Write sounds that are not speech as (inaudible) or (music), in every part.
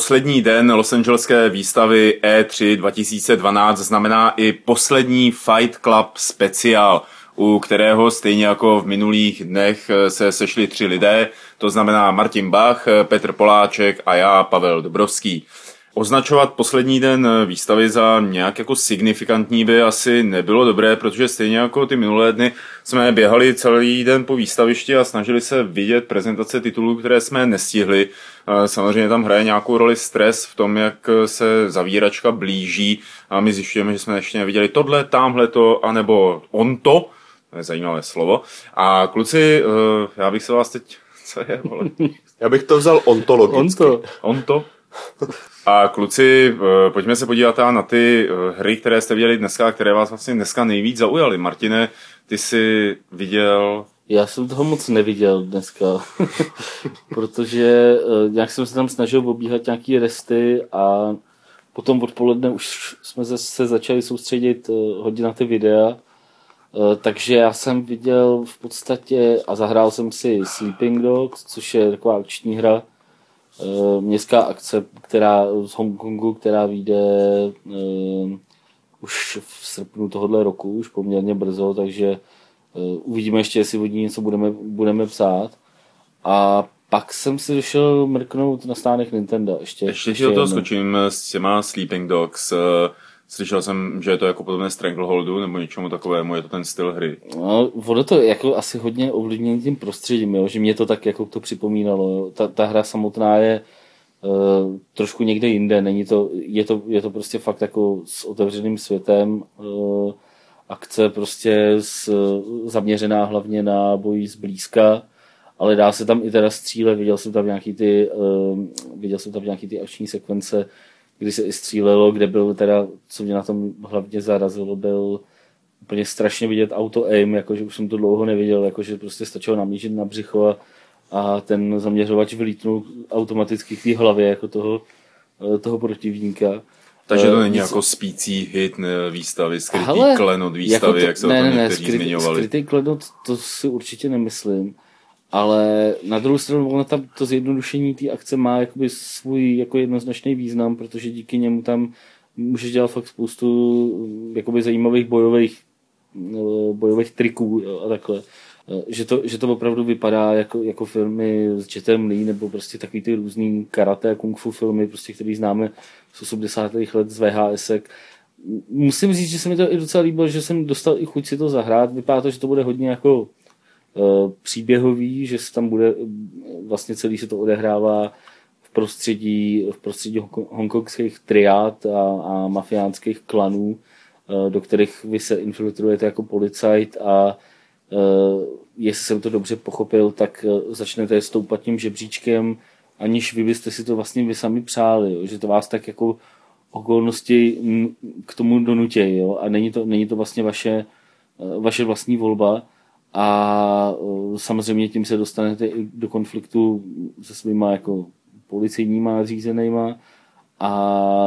poslední den Los Angeleské výstavy E3 2012 znamená i poslední Fight Club speciál, u kterého stejně jako v minulých dnech se sešli tři lidé, to znamená Martin Bach, Petr Poláček a já, Pavel Dobrovský. Označovat poslední den výstavy za nějak jako signifikantní by asi nebylo dobré, protože stejně jako ty minulé dny jsme běhali celý den po výstavišti a snažili se vidět prezentace titulů, které jsme nestihli. Samozřejmě tam hraje nějakou roli stres v tom, jak se zavíračka blíží a my zjišťujeme, že jsme ještě neviděli tohle, tamhle to, anebo on to. To je zajímavé slovo. A kluci, eh, já bych se vás teď... (laughs) Co je, vole? Já bych to vzal ontologicky. On to. A kluci, eh, pojďme se podívat na ty eh, hry, které jste viděli dneska, které vás vlastně dneska nejvíc zaujaly. Martine, ty jsi viděl... Já jsem toho moc neviděl dneska, (laughs) protože eh, nějak jsem se tam snažil obíhat nějaký resty a potom odpoledne už jsme se začali soustředit hodně na ty videa, takže já jsem viděl v podstatě a zahrál jsem si Sleeping Dogs, což je taková akční hra, městská akce, která z Hongkongu, která vyjde uh, už v srpnu tohohle roku, už poměrně brzo, takže uh, uvidíme ještě, jestli od ní něco budeme, budeme psát. A pak jsem si došel mrknout na stánek Nintendo. Ještě, ještě, ještě do toho skočím s těma Sleeping Dogs. Slyšel jsem, že je to jako podobné Strangleholdu nebo něčemu takovému, je to ten styl hry. No, ono to jako asi hodně ovlivněný tím prostředím, jo? že mě to tak jako to připomínalo. Ta, ta hra samotná je uh, trošku někde jinde, není to, je, to, je to prostě fakt jako s otevřeným světem, uh, akce prostě s, zaměřená hlavně na boji zblízka, ale dá se tam i teda střílet, viděl jsem tam nějaký ty, uh, viděl jsem tam nějaký ty akční sekvence, kdy se i střílelo, kde byl teda, co mě na tom hlavně zarazilo, byl úplně strašně vidět auto aim, jakože už jsem to dlouho neviděl, jakože prostě stačilo namířit na břicho a, a ten zaměřovač vylítnul automaticky k té hlavě jako toho, eh, toho protivníka. Takže to eh, není Nic... jako spící hit výstavy, skrytý Hele, klenot výstavy, jako to, jak se ne, o tom ne, někteří skrytý, zmiňovali. Skrytý klenot, to si určitě nemyslím. Ale na druhou stranu ono tam to zjednodušení té akce má jakoby svůj jako jednoznačný význam, protože díky němu tam můžeš dělat fakt spoustu jakoby zajímavých bojových, bojových triků a takhle. Že to, že to opravdu vypadá jako, jako filmy s Jetem Lee nebo prostě takový ty různý karate a kung fu filmy, prostě, který známe z 80. let z VHS. Musím říct, že se mi to i docela líbilo, že jsem dostal i chuť si to zahrát. Vypadá to, že to bude hodně jako Eh, příběhový, že se tam bude, vlastně celý se to odehrává v prostředí, v prostředí hongkongských triád a, a mafiánských klanů, eh, do kterých vy se infiltrujete jako policajt a eh, jestli jsem to dobře pochopil, tak začnete stoupat tím žebříčkem, aniž vy byste si to vlastně vy sami přáli, že to vás tak jako okolnosti k tomu donutějí, a není to, není to vlastně vaše, vaše vlastní volba, a e, samozřejmě tím se dostanete i do konfliktu se svýma jako policejníma řízenýma a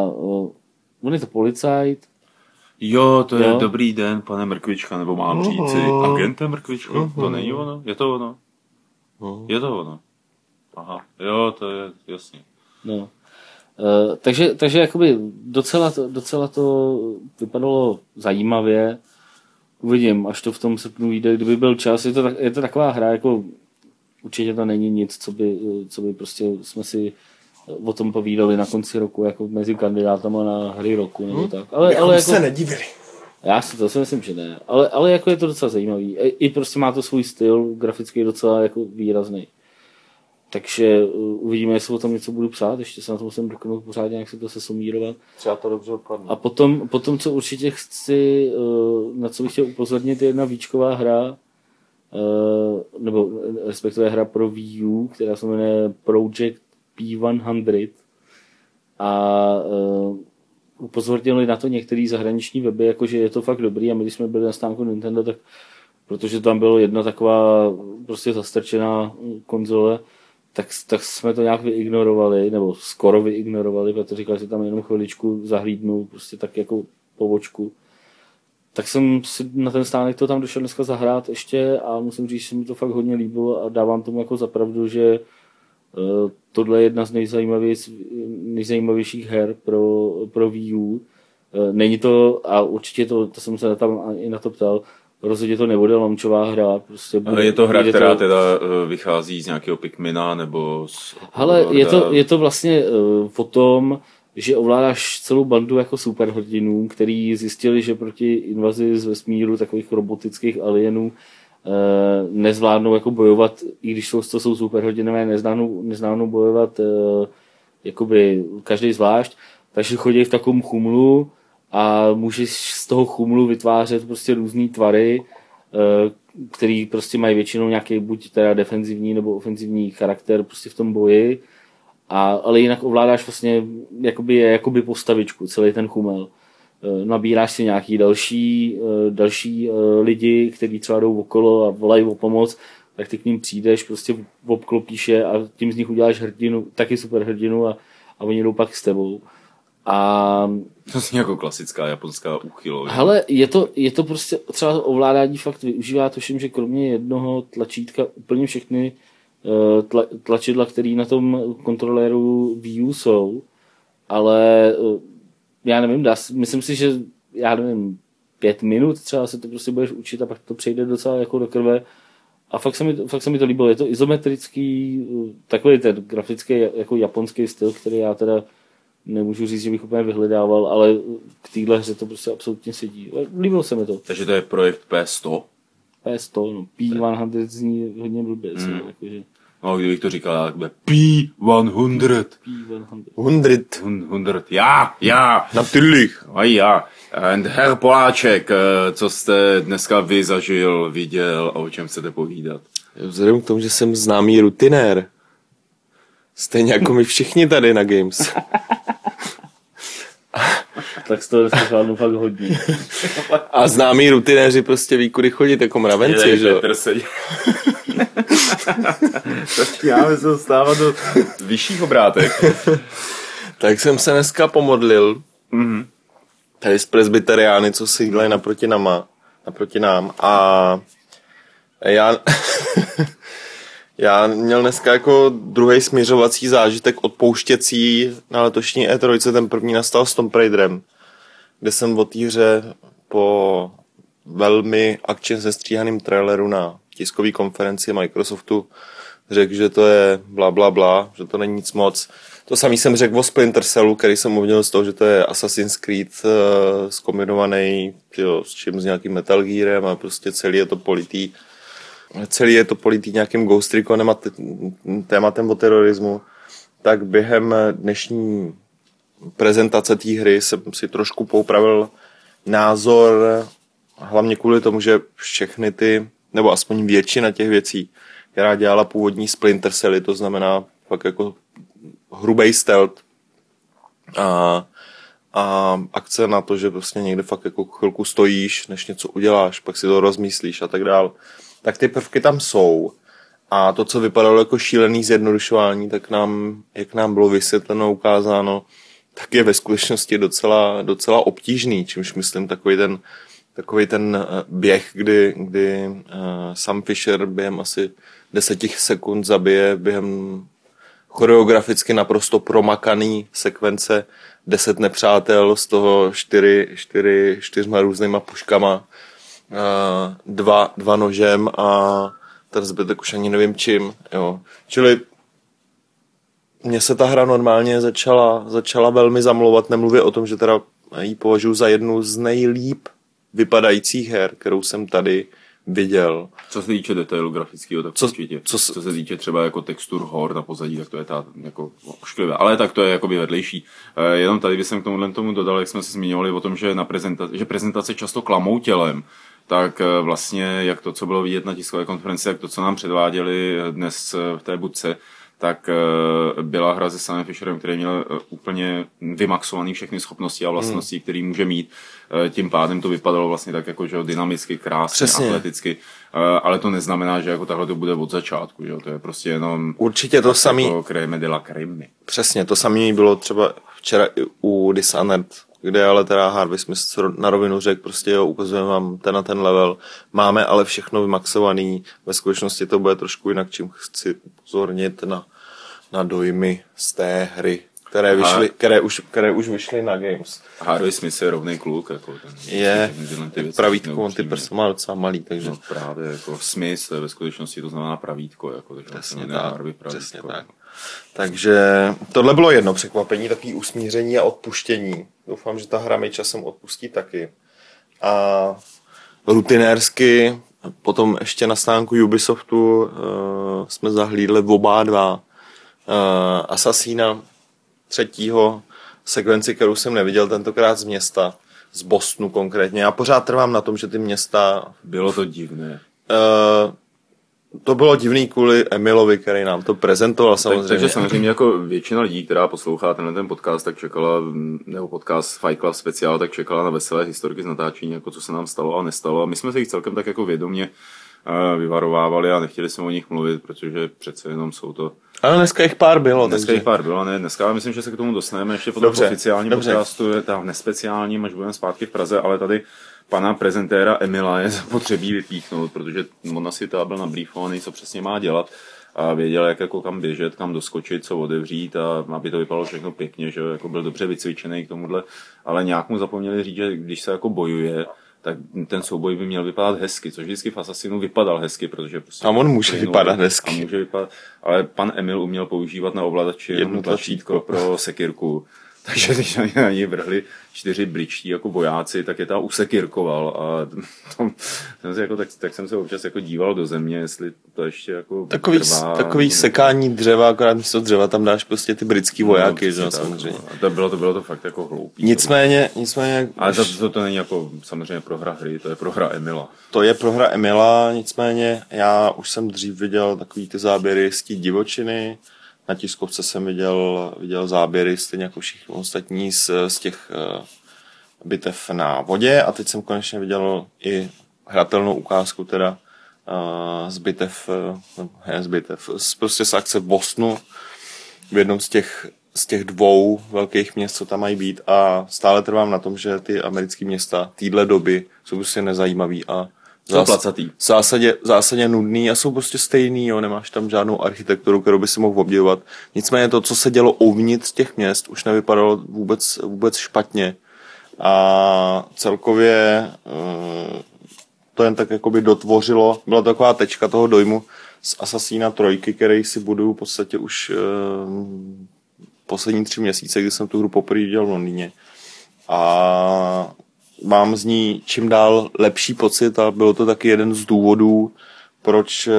e, on je to policajt. Jo, to jo? je dobrý den, pane Mrkvička, nebo mám uh-huh. říci agente Mrkvičko, uh-huh. to není ono, je to ono. Uh-huh. Je to ono. Aha, jo, to je jasně. No. Uh, takže, takže jakoby docela to, docela to vypadalo zajímavě uvidím, až to v tom srpnu jde, kdyby byl čas. Je to, je to taková hra, jako určitě to není nic, co by, co by prostě jsme si o tom povídali na konci roku, jako mezi kandidátama na hry roku, nebo hmm. tak. Ale, ale jako, se nedivili. Já si to si myslím, že ne. Ale, ale jako je to docela zajímavý. I, I prostě má to svůj styl, grafický docela jako výrazný. Takže uh, uvidíme, jestli o tom něco budu psát, ještě se na to musím dokonout pořádně, jak se to se sumírovat. Třeba to dobře odpadne. A potom, potom, co určitě chci, uh, na co bych chtěl upozornit, je jedna výčková hra, uh, nebo respektive hra pro Wii U, která se jmenuje Project P100 a upozornili na to některé zahraniční weby, jakože je to fakt dobrý a my když jsme byli na stánku Nintendo, tak protože tam bylo jedna taková prostě zastrčená konzole, tak, tak jsme to nějak vyignorovali, nebo skoro vyignorovali, protože říkal, že tam jenom chviličku zahlídnu, prostě tak jako povočku. Tak jsem si na ten stánek to tam došel dneska zahrát ještě a musím říct, že mi to fakt hodně líbilo a dávám tomu jako zapravdu, že tohle je jedna z nejzajímavějších her pro, pro Wii U. Není to, a určitě to, to jsem se tam i na to ptal, rozhodně to nebude lomčová hra. Prostě bude, je to hra, která to... teda vychází z nějakého Pikmina nebo z... Hele, je to, je to vlastně uh, o tom, že ovládáš celou bandu jako superhrdinů, který zjistili, že proti invazi z vesmíru takových robotických alienů eh, nezvládnou jako bojovat, i když jsou, to jsou superhrdinové, nezvládnou, nezvládnou bojovat eh, jakoby každý zvlášť, takže chodí v takovém chumlu a můžeš z toho chumlu vytvářet prostě různé tvary, eh, který prostě mají většinou nějaký buď teda defenzivní nebo ofenzivní charakter prostě v tom boji a, ale jinak ovládáš vlastně jakoby, jakoby postavičku, celý ten chumel. E, nabíráš si nějaký další, e, další lidi, kteří třeba jdou okolo a volají o pomoc, tak ty k ním přijdeš, prostě obklopíš je a tím z nich uděláš hrdinu, taky super hrdinu a, a oni jdou pak s tebou. A... To je jako klasická japonská úchylo. Hele, je to, je to prostě třeba ovládání fakt využívá, tuším, že kromě jednoho tlačítka úplně všechny Eh, tla, tlačidla, které na tom kontroléru Wii jsou, ale eh, já nevím, dá, myslím si, že já nevím, pět minut třeba se to prostě budeš učit a pak to přejde docela jako do krve a fakt se mi, fakt se mi to líbilo. Je to izometrický, eh, takový ten grafický jako japonský styl, který já teda nemůžu říct, že bych úplně vyhledával, ale k téhle hře to prostě absolutně sedí. Líbilo se mi to. Takže to je projekt P100? P100, no. P100 zní hodně blbě. Mm. Jakože. No, kdybych to říkal, tak bude P100. P100. 100. Já, já. Natürlich. A já. And Herr Poláček, eh, co jste dneska vy zažil, viděl a o čem chcete povídat? Vzhledem k tomu, že jsem známý rutinér, stejně jako my všichni tady na Games. (laughs) tak z toho dneska zvládnu fakt hodně. A známí rutinéři prostě ví, kudy chodit jako mravenci, že jo? Začínáme (laughs) se dostávat do vyšších obrátek. tak jsem se dneska pomodlil. Mm-hmm. Tady z presbyteriány, co si dělají naproti nama, naproti nám. A já, já měl dneska jako druhý směřovací zážitek odpouštěcí na letošní E3, ten první nastal s Tomb Raiderem, kde jsem o týře po velmi akčně sestříhaným traileru na tiskové konferenci Microsoftu řekl, že to je bla bla bla, že to není nic moc. To samý jsem řekl o Splinter Cellu, který jsem uvěděl z toho, že to je Assassin's Creed uh, zkombinovaný jo, s čím s nějakým Metal Gearem a prostě celý je to politý celý je to politý nějakým Ghost Reconem a tématem o terorismu, tak během dnešní prezentace té hry jsem si trošku poupravil názor, hlavně kvůli tomu, že všechny ty nebo aspoň většina těch věcí, která dělala původní Splinter Celly, to znamená fakt jako hrubý stealth a, a akce na to, že prostě někde fakt jako chvilku stojíš, než něco uděláš, pak si to rozmyslíš a tak dál, tak ty prvky tam jsou. A to, co vypadalo jako šílený zjednodušování, tak nám, jak nám bylo vysvětleno, ukázáno, tak je ve skutečnosti docela, docela obtížný, čímž myslím takový ten takový ten eh, běh, kdy, kdy uh, Sam Fisher během asi deseti sekund zabije během choreograficky naprosto promakaný sekvence deset nepřátel, z toho čtyři, čtyři, čtyřma různýma puškama, dva, dva nožem a ten zbytek už ani nevím čím. Jo. Čili mně se ta hra normálně začala, začala velmi zamlouvat, nemluvě o tom, že teda ji považuji za jednu z nejlíp vypadajících her, kterou jsem tady viděl. Co se týče detailu grafického, tak co, určitě. Co, co se týče třeba jako textur hor na pozadí, tak to je ta jako ošklivé. Ale tak to je jakoby vedlejší. E, jenom tady bych k tomuhle tomu dodal, jak jsme se zmiňovali o tom, že, na prezentaci, že prezentace často klamou tělem, tak eh, vlastně jak to, co bylo vidět na tiskové konferenci, jak to, co nám předváděli dnes v té budce, tak eh, byla hra se Samem Fisherem, který měl eh, úplně vymaxovaný všechny schopnosti a hmm. vlastnosti, hmm. který může mít. Eh, tím pádem to vypadalo vlastně tak jako, že dynamicky, krásně, Přesně. atleticky. Ale to neznamená, že jako takhle to bude od začátku, že to je prostě jenom... Určitě to samý... Jako creme de la creme. Přesně, to samé bylo třeba včera u Dishonored, kde ale teda Harvey Smith na rovinu řekl, prostě jo, ukazujeme vám ten na ten level, máme ale všechno vymaxovaný, ve skutečnosti to bude trošku jinak, čím chci upozornit na na dojmy z té hry, které, vyšly, které, už, které už vyšly na Games. Harvey Smith je rovný kluk. Jako ten, Je, ty pravítko, on ty prsa má docela malý, takže No právě, jako Smith, to je ve skutečnosti to znamená pravítko, jako, takže Přesně tak, pravítko. přesně tak. Takže tohle bylo jedno překvapení, takový usmíření a odpuštění. Doufám, že ta hra mi časem odpustí taky. A rutinérsky, potom ještě na stánku Ubisoftu uh, jsme zahlídli oba dva uh, Assassina třetího sekvenci, kterou jsem neviděl tentokrát z města, z Bostonu konkrétně. Já pořád trvám na tom, že ty města Bylo to divné. Uh, to bylo divný kvůli Emilovi, který nám to prezentoval Tak, samozřejmě. takže samozřejmě jako většina lidí, která poslouchá tenhle ten podcast, tak čekala, nebo podcast Fight Club speciál, tak čekala na veselé historky z natáčení, jako co se nám stalo a nestalo. A my jsme se jich celkem tak jako vědomě eh, vyvarovávali a nechtěli jsme o nich mluvit, protože přece jenom jsou to Ale dneska jich pár bylo, Dneska takže... jich pár bylo, ne, dneska ale myslím, že se k tomu dostaneme ještě po tom Dobře, oficiálním dobře. podcastu, je tam nespeciálním, až budeme zpátky v Praze, ale tady pana prezentéra Emila je (laughs) zapotřebí vypíchnout, protože on asi to byl nabrýfovaný, co přesně má dělat a věděl, jak jako kam běžet, kam doskočit, co otevřít a aby to vypadalo všechno pěkně, že jako byl dobře vycvičený k tomuhle, ale nějak mu zapomněli říct, že když se jako bojuje, tak ten souboj by měl vypadat hezky, což vždycky v Assassinu vypadal hezky, protože prostě A on může vypadat hezky. A může vypadat, ale pan Emil uměl používat na ovladači Jedno tlačítko. pro sekirku. (laughs) Takže když na ně- na něj vrhli čtyři bličtí jako vojáci, tak je tam usekirkoval a to, jsem se jako, tak, tak, jsem se občas jako díval do země, jestli to ještě jako Takový, trvá, takový nebo- sekání dřeva, akorát místo dřeva tam dáš prostě ty britský vojáky, že jo, přesně tak, samozřejmě. no. To bylo, to bylo to fakt jako hloupý. Nicméně, nicméně, Ale to, to, to není jako samozřejmě prohra hry, to je prohra Emila. to je prohra Emila, nicméně já už jsem dřív viděl takový ty záběry z té divočiny, na tiskovce jsem viděl, viděl záběry stejně jako všichni ostatní z, z těch uh, bitev na vodě. A teď jsem konečně viděl i hratelnou ukázku teda uh, z bitev, uh, ne z bitev, z, prostě z akce v Bostonu v jednom z těch, z těch dvou velkých měst, co tam mají být. A stále trvám na tom, že ty americké města téhle doby jsou prostě nezajímavý a Jsou placatý. v zásadě, zásadě nudný a jsou prostě stejný, jo, nemáš tam žádnou architekturu, kterou by si mohl obdivovat. Nicméně to, co se dělo uvnitř těch měst, už nevypadalo vůbec, vůbec špatně. A celkově eh, to jen tak jakoby dotvořilo, byla to taková tečka toho dojmu z Assassina trojky, který si budu v podstatě už eh, poslední tři měsíce, kdy jsem tu hru poprvé viděl v Londýně. A mám z ní čím dál lepší pocit a bylo to taky jeden z důvodů, proč eh,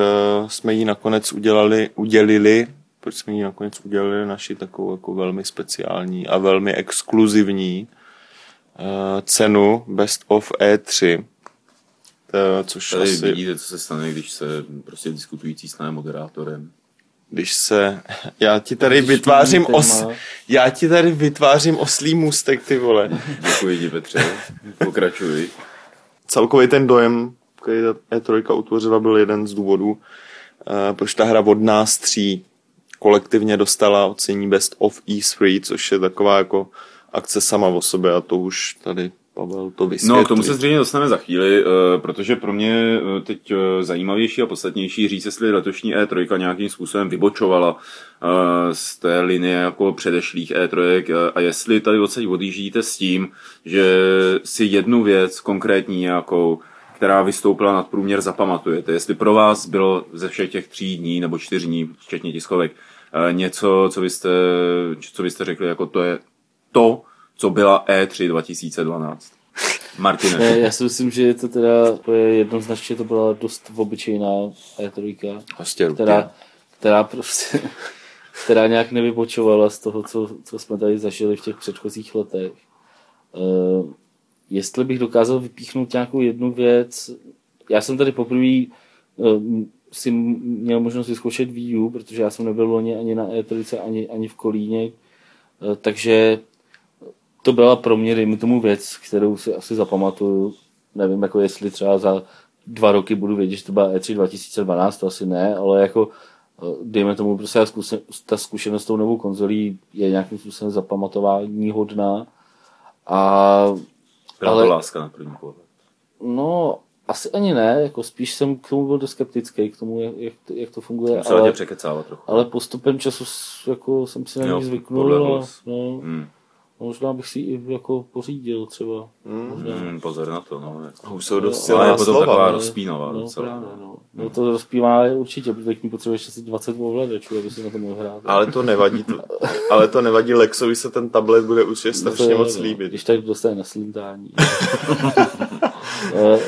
jsme ji nakonec udělali, udělili, proč jsme ji nakonec udělali naši takovou jako velmi speciální a velmi exkluzivní eh, cenu Best of E3. To, což Tady asi, vidíte, co se stane, když se prostě diskutující stane moderátorem. Když se, já ti tady vytvářím téma. os, já ti tady vytvářím oslý můstek, ty vole. Děkuji ti, Petře. Pokračuj. celkový ten dojem, který ta E3 utvořila, byl jeden z důvodů, eh, proč ta hra od nás tří kolektivně dostala ocenění Best of E3, což je taková jako akce sama o sobě a to už tady Pavel to vysvětlí. No, k tomu se zřejmě dostaneme za chvíli, eh, protože pro mě eh, teď eh, zajímavější a podstatnější říct, jestli letošní E3 nějakým způsobem vybočovala z té linie jako předešlých E3 eh, a jestli tady odsaď odjíždíte s tím, že si jednu věc konkrétní nějakou která vystoupila nad průměr, zapamatujete. Jestli pro vás bylo ze všech těch tří dní nebo čtyř dní, včetně tiskovek, něco, co byste, co byste řekli, jako to je to, co byla E E3 2012. Martine. Ne, já si myslím, že to teda, jednoznačně to byla dost obyčejná E3, Prostě která, která prostě, která nějak nevybočovala z toho, co, co jsme tady zažili v těch předchozích letech. Uh, jestli bych dokázal vypíchnout nějakou jednu věc, já jsem tady poprvé uh, si měl možnost vyzkoušet Wii U, protože já jsem nebyl loni ani na E3, ani, ani v Kolíně, uh, takže to byla pro mě, dejme tomu věc, kterou si asi zapamatuju. Nevím, jako jestli třeba za dva roky budu vědět, že to byla E3 2012, to asi ne, ale jako eh, dejme tomu, prostě ta zkušen- ta zkušenost s tou novou konzolí je nějakým způsobem zapamatování hodná. A Byla ale- to láska na první pohled. no, asi ani ne, jako spíš jsem k tomu byl dost skeptický, k tomu, jak, jak, to, jak to funguje. Musela tě překecávat trochu. ale postupem času jako jsem si na ní zvyknul a hlas. no, Hmm. Možná bych si ji jako pořídil třeba. Možná. Hmm, pozor na to, no. A už jsou dost Ale je silná potom slova. taková no. rozpínavá No, docela. právě, no. no to rozpívá určitě, protože k ní potřebuješ asi 20 ovladačů, aby si na to mohl hrát. Ale to nevadí, to, ale to nevadí, Lexovi se ten tablet bude určitě No to strašně je, moc no, líbit. Když tak dostane na slintání. (laughs) Eh,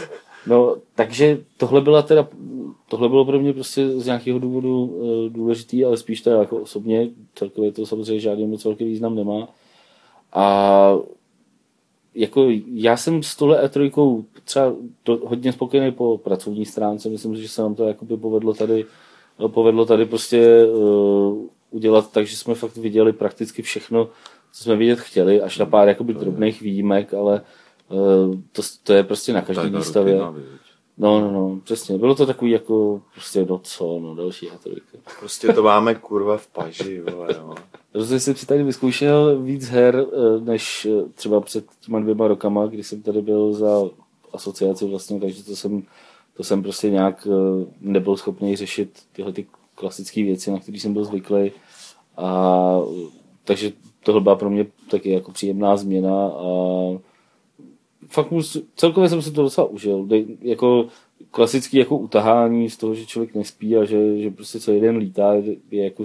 no, takže tohle byla teda, tohle bylo pro mě prostě z nějakého důvodu eh, důležitý, ale spíš teda jako osobně, celkově to samozřejmě žádný moc velký význam nemá. A jako já jsem s tohle E3 třeba to, hodně spokojený po pracovní stránce, myslím, že se nám to jakoby povedlo tady, povedlo tady prostě uh, udělat tak, že jsme fakt viděli prakticky všechno, co jsme vidět chtěli, až na pár jakoby drobných výjimek, ale uh, to, to je prostě na ta výstavě. No, no, no, přesně. Bylo to takový jako prostě no co, no další E3. Prostě to máme kurva v paži, vole, no. Rozhodně jsem si tady vyzkoušel víc her, eh, než eh, třeba před těma dvěma rokama, kdy jsem tady byl za asociaci vlastně, takže to jsem, to jsem prostě nějak eh, nebyl schopný řešit tyhle ty klasické věci, na které jsem byl zvyklý. A takže tohle byla pro mě taky jako příjemná změna a fakt mus, celkově jsem si to docela užil. Dej, jako klasický jako utahání z toho, že člověk nespí a že, že prostě celý den lítá, je, je jako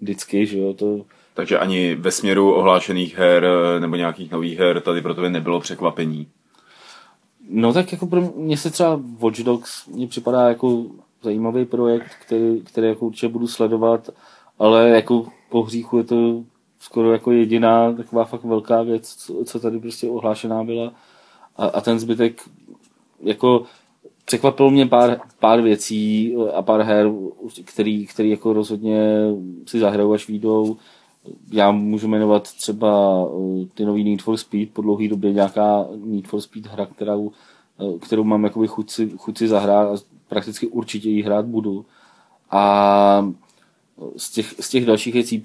vždycky, že jo, to, Takže ani ve směru ohlášených her eh, nebo nějakých nových her tady pro tebe nebylo překvapení. No tak jako pro mě se třeba Watch Dogs mně připadá jako zajímavý projekt, který, který jako určitě budu sledovat, ale jako po hříchu je to skoro jako jediná taková fakt velká věc, co, co tady prostě ohlášená byla. A, a ten zbytek jako překvapilo mě pár, pár věcí a pár her, který, který jako rozhodně si zahrajou, až výjdou. Já můžu jmenovat třeba eh, ty nový Need for Speed, po dlouhé době nějaká Need for Speed hra, kterou, eh, kterou mám jakoby chuť si, chuť si zahrát a prakticky určitě ji hrát budu. A z těch, z těch dalších věcí.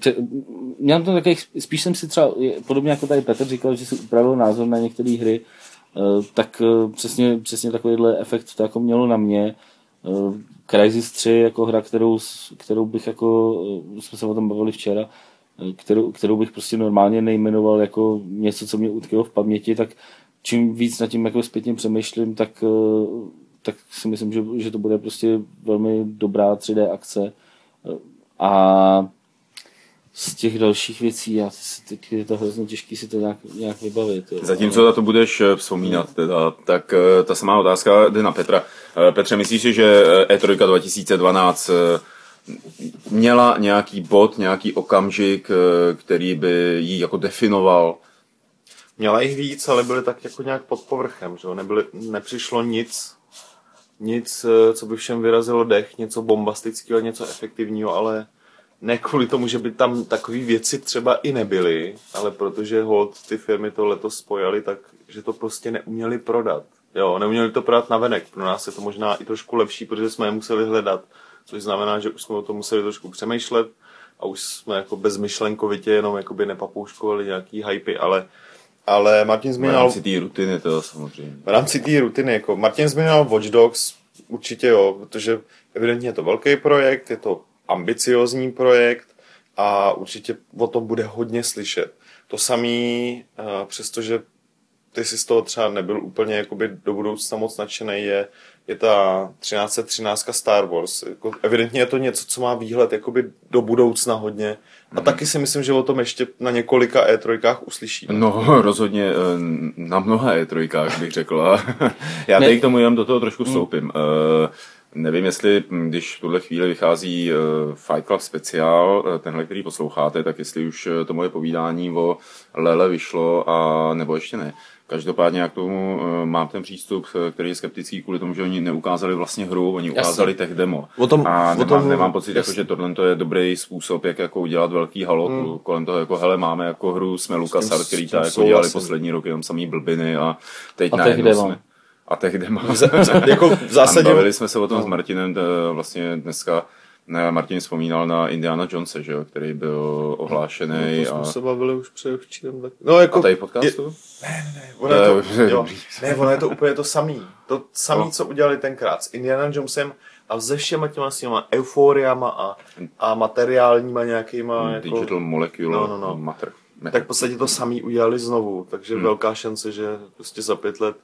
Měl to takový, spíš jsem si třeba, podobně jako tady Petr říkal, že si upravil názor na některé hry, eh, tak eh, přesně, přesně takovýhle efekt to jako mělo na mě. Eh, Crysis 3 jako hra, kterou, kterou bych jako, eh, jsme se o tom bavili včera, eh, kterou, kterou bych prostě normálně nejmenoval jako něco, co mě utkvělo v paměti, tak čím víc nad tím jako zpětně přemýšlím, tak, eh, tak si myslím, že, že to bude prostě velmi dobrá 3D akce. A z těch dalších věcí, já si, teď je to hrozně těžký si to nějak, nějak vybavit. Jo. Zatímco na to budeš eh, vzpomínat, teda, tak eh, ta samá otázka jde na Petra. Petře, myslíš si, že eh, E3 2012 eh, měla nějaký bod, nějaký okamžik, eh, který by ji jako definoval? Měla jich víc, ale byly tak jako nějak pod povrchem, že? Nebyly, nepřišlo nic, nic, eh, co by všem vyrazilo dech, něco bombastického, něco efektivního, ale ne kvůli tomu, že by tam takové věci třeba i nebyly, ale protože hold ty firmy to letos spojily, tak že to prostě neuměli prodat. Jo, neuměli to prodat na venek. Pro nás je to možná i trošku lepší, protože jsme je museli hledat, což znamená, že už jsme o tom museli trošku přemýšlet a už jsme jako bezmyšlenkovitě jenom jakoby nepapouškovali nějaký hypy, ale ale Martin V zmínil rámci té rutiny to samozřejmě. v rámci té rutiny, jako Martin zmínil Watch Dogs, určitě jo, protože evidentně je to velký projekt, je to ambiciozní projekt a určitě o tom bude hodně slyšet. To samý, eh, přestože ty jsi z toho třeba nebyl úplně jakoby do budoucna moc nadšený, je, je ta 1313 Star Wars. Jako, evidentně je to něco, co má výhled jakoby do budoucna hodně. A taky si myslím, že o tom ještě na několika E3 uslyšíme. No, (laughs) rozhodně eh, na mnoha E3, bych řekl. (laughs) Já Ne- tady k tomu jenom do toho trošku vstoupím. Eh, Nevím, jestli, hm, když v tuhle chvíli vychází eh, Fight Club speciál, tenhle, který posloucháte, tak jestli už to moje povídání o Lele vyšlo, a nebo ještě ne. Každopádně já k tomu eh, mám ten přístup, eh, který je skeptický kvůli tomu, že oni neukázali vlastně hru, oni ukázali tech demo. O tom- a o nemám, tom- nemám pocit, jako, že tohle to je dobrý způsob, jak jako udělat velký halo hmm. kolem toho, jako hele, máme jako hru, jsme LucasArts, který s tím ta jako dělali souhlasím. poslední rok, jenom samý blbiny a teď A najednou tech demo. jsme. A tech demo. (laughs) jako v zásadě... A bavili jsme se o tom s Martinem t- vlastně dneska, Ne, Martin vzpomínal na Indiana Jonese, že jo, který byl ohlášený. No, to jsme a... se bavili už předevčírem. Tak... No, jako, a tady podcastu? Je... Ne, ne, ne, ono je to, jo, ne, ono je to úplně to samý. To samý, no. co udělali tenkrát s Indiana Jonesem a se všema těma s těma euforiama a, a materiálníma nějakýma... Mm, jako... Digital molecule no, no, no. matter. Tak v podstatě to samý udělali znovu, takže hmm. velká šance, že prostě za pět let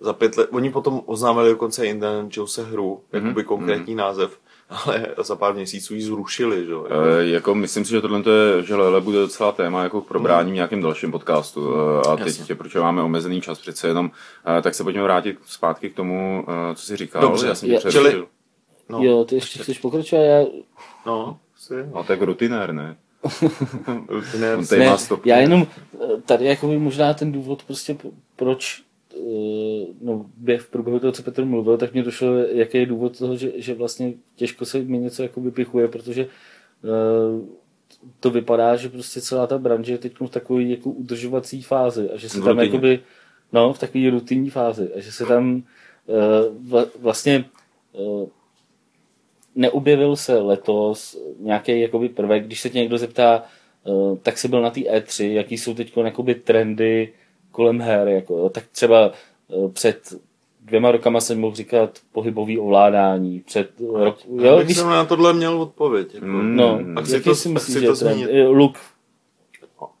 za pět let, oni potom oznámili dokonce Indiana Jonese hru, mm-hmm. jakoby konkrétní mm-hmm. název, ale za pár měsíců ji zrušili, že jo. E, jako myslím si, že tohle je, že Lele bude docela téma jako k probrání mm. nějakým dalším podcastu. E, a teď, tě, protože máme omezený čas přece jenom, e, tak se pojďme vrátit zpátky k tomu, e, co jsi říkal. Dobře, já jsem je, čili... No, jo, ty ještě chceš pokračovat, já... No, si. No, tak rutinér, ne? (laughs) rutinér. ne, já jenom tady jakoby možná ten důvod prostě, proč no, v průběhu toho, co Petr mluvil, tak mě došlo, jaký je důvod toho, že, že vlastně těžko se mi něco jako vypichuje, protože uh, to vypadá, že prostě celá ta branže je teď v takové jako udržovací fázi a že se tam jakoby, no, v takové rutinní fázi a že se tam uh, vlastně uh, neobjevil se letos nějaký jakoby prvek, když se tě někdo zeptá, uh, tak jsi byl na té E3, jaký jsou teď trendy kolem her, jako, jo. tak třeba před dvěma rokama jsem mohl říkat pohybový ovládání. Před rok, jo, bych když... jsem na tohle měl odpověď. Jako. Mm, no, a si to, si myslíš, že to trend? Look.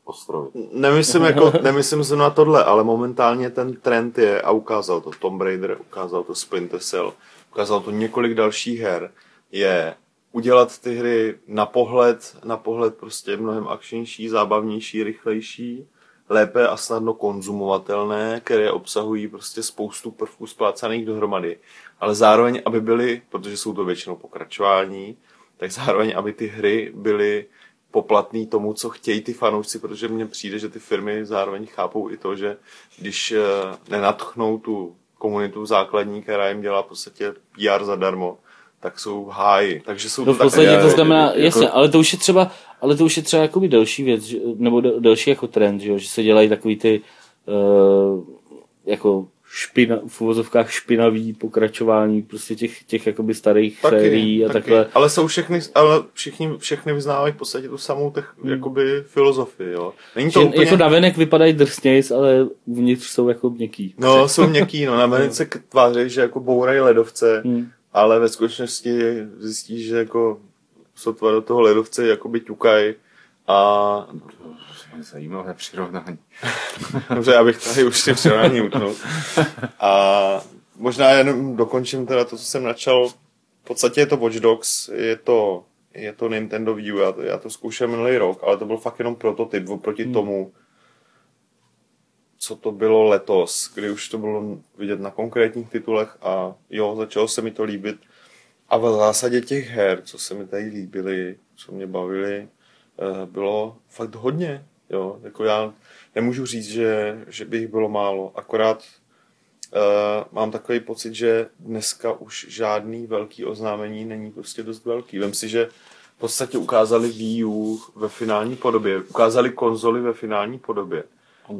Ostroj. Nemyslím, (laughs) jako, nemyslím se na tohle, ale momentálně ten trend je, a ukázal to Tomb Raider, ukázal to Splinter Cell, ukázal to několik dalších her, je udělat ty hry na pohled, na pohled prostě mnohem akčnější, zábavnější, rychlejší, lépe a snadno konzumovatelné, které obsahují prostě spoustu prvků splácaných dohromady, ale zároveň, aby byly, protože jsou to většinou pokračování, tak zároveň, aby ty hry byly poplatný tomu, co chtějí ty fanoušci, protože mně přijde, že ty firmy zároveň chápou i to, že když eh, nenatchnou tu komunitu základní, která jim dělá v podstatě PR zadarmo, tak jsou háji. Takže jsou no, to v podstatě tak, to znamená, jako... jasně, ale to už je třeba, ale to už je třeba jakoby delší věc, nebo delší jako trend, že, že se dělají takový ty uh, jako špina, v uvozovkách špinavý pokračování prostě těch, těch jakoby starých taky, sérií a taky. takhle. Ale jsou všechny, ale všichni, všechny vyznávají v podstatě tu samou těch, hmm. jakoby filozofii, jo. Není to úplně... Jako navenek vypadají drsnějc, ale uvnitř jsou jako měkký. No, jsou měkký, no. Navenek (laughs) se tváří, že jako bourají ledovce, hmm ale ve skutečnosti zjistíš, že jako sotva do toho ledovce jakoby ťukaj a Zajímavé přirovnání. (laughs) Dobře, abych tady už ty přirovnání utnul. A možná jenom dokončím teda to, co jsem načal. V podstatě je to Watch Dogs, je to, je to Nintendo U, já to, já to zkoušel minulý rok, ale to byl fakt jenom prototyp oproti hmm. tomu, co to bylo letos, kdy už to bylo vidět na konkrétních titulech a jo, začalo se mi to líbit. A v zásadě těch her, co se mi tady líbily, co mě bavily, eh, bylo fakt hodně. Jo, jako já nemůžu říct, že, že by jich bylo málo, akorát uh, mám takový pocit, že dneska už žádný velký oznámení není prostě dost velký. Vem si, že v podstatě ukázali Wii U ve finální podobě, ukázali konzoli ve finální podobě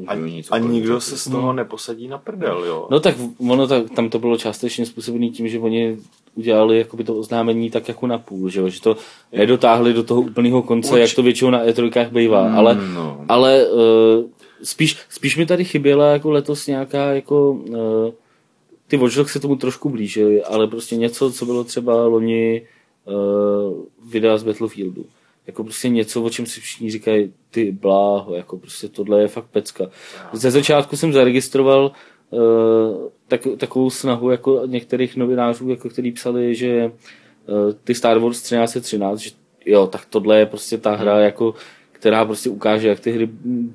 a, a nikdo se z toho hmm. neposadí na prdel, jo. No tak ono tak, tam to bylo částečně způsobené tím, že oni udělali jakoby to oznámení tak jako na půl, že, jo? že to nedotáhli do toho úplného konce, Uč... jak to většinou na E3 bývá, mm, ale, no. ale uh, spíš, spíš mi tady chyběla jako letos nějaká jako uh, ty Watch se tomu trošku blížily, ale prostě něco, co bylo třeba loni uh, videa z Battlefieldu jako prostě něco, o čem si všichni říkají, ty bláho, jako prostě tohle je fakt pecka. Ze začátku jsem zaregistroval uh, tak, takovou snahu jako některých novinářů, jako který psali, že uh, ty Star Wars 1313, že jo, tak tohle je prostě ta hra, hmm. jako která prostě ukáže, jak ty hry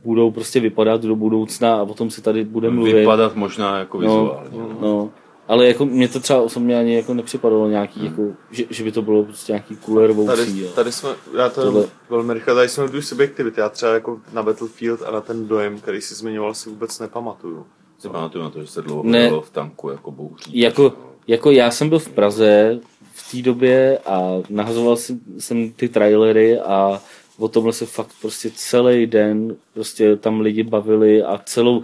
budou prostě vypadat do budoucna a potom se tady bude mluvit. Vypadat možná jako vizuálně. No, no ale jako mě to třeba osobně ani jako nepřipadalo nějaký, hmm. jako, že, že, by to bylo prostě nějaký coolerovou tady, tady jsme, já to Tohle... velmi rychle, tady jsme tu subjektivity, já třeba jako na Battlefield a na ten dojem, který si zmiňoval, si vůbec nepamatuju. Si pamatuju na to, že se dlouho ne, v tanku jako bouří. Jako, jako já jsem byl v Praze v té době a nahazoval jsem ty trailery a o tomhle se fakt prostě celý den prostě tam lidi bavili a celou,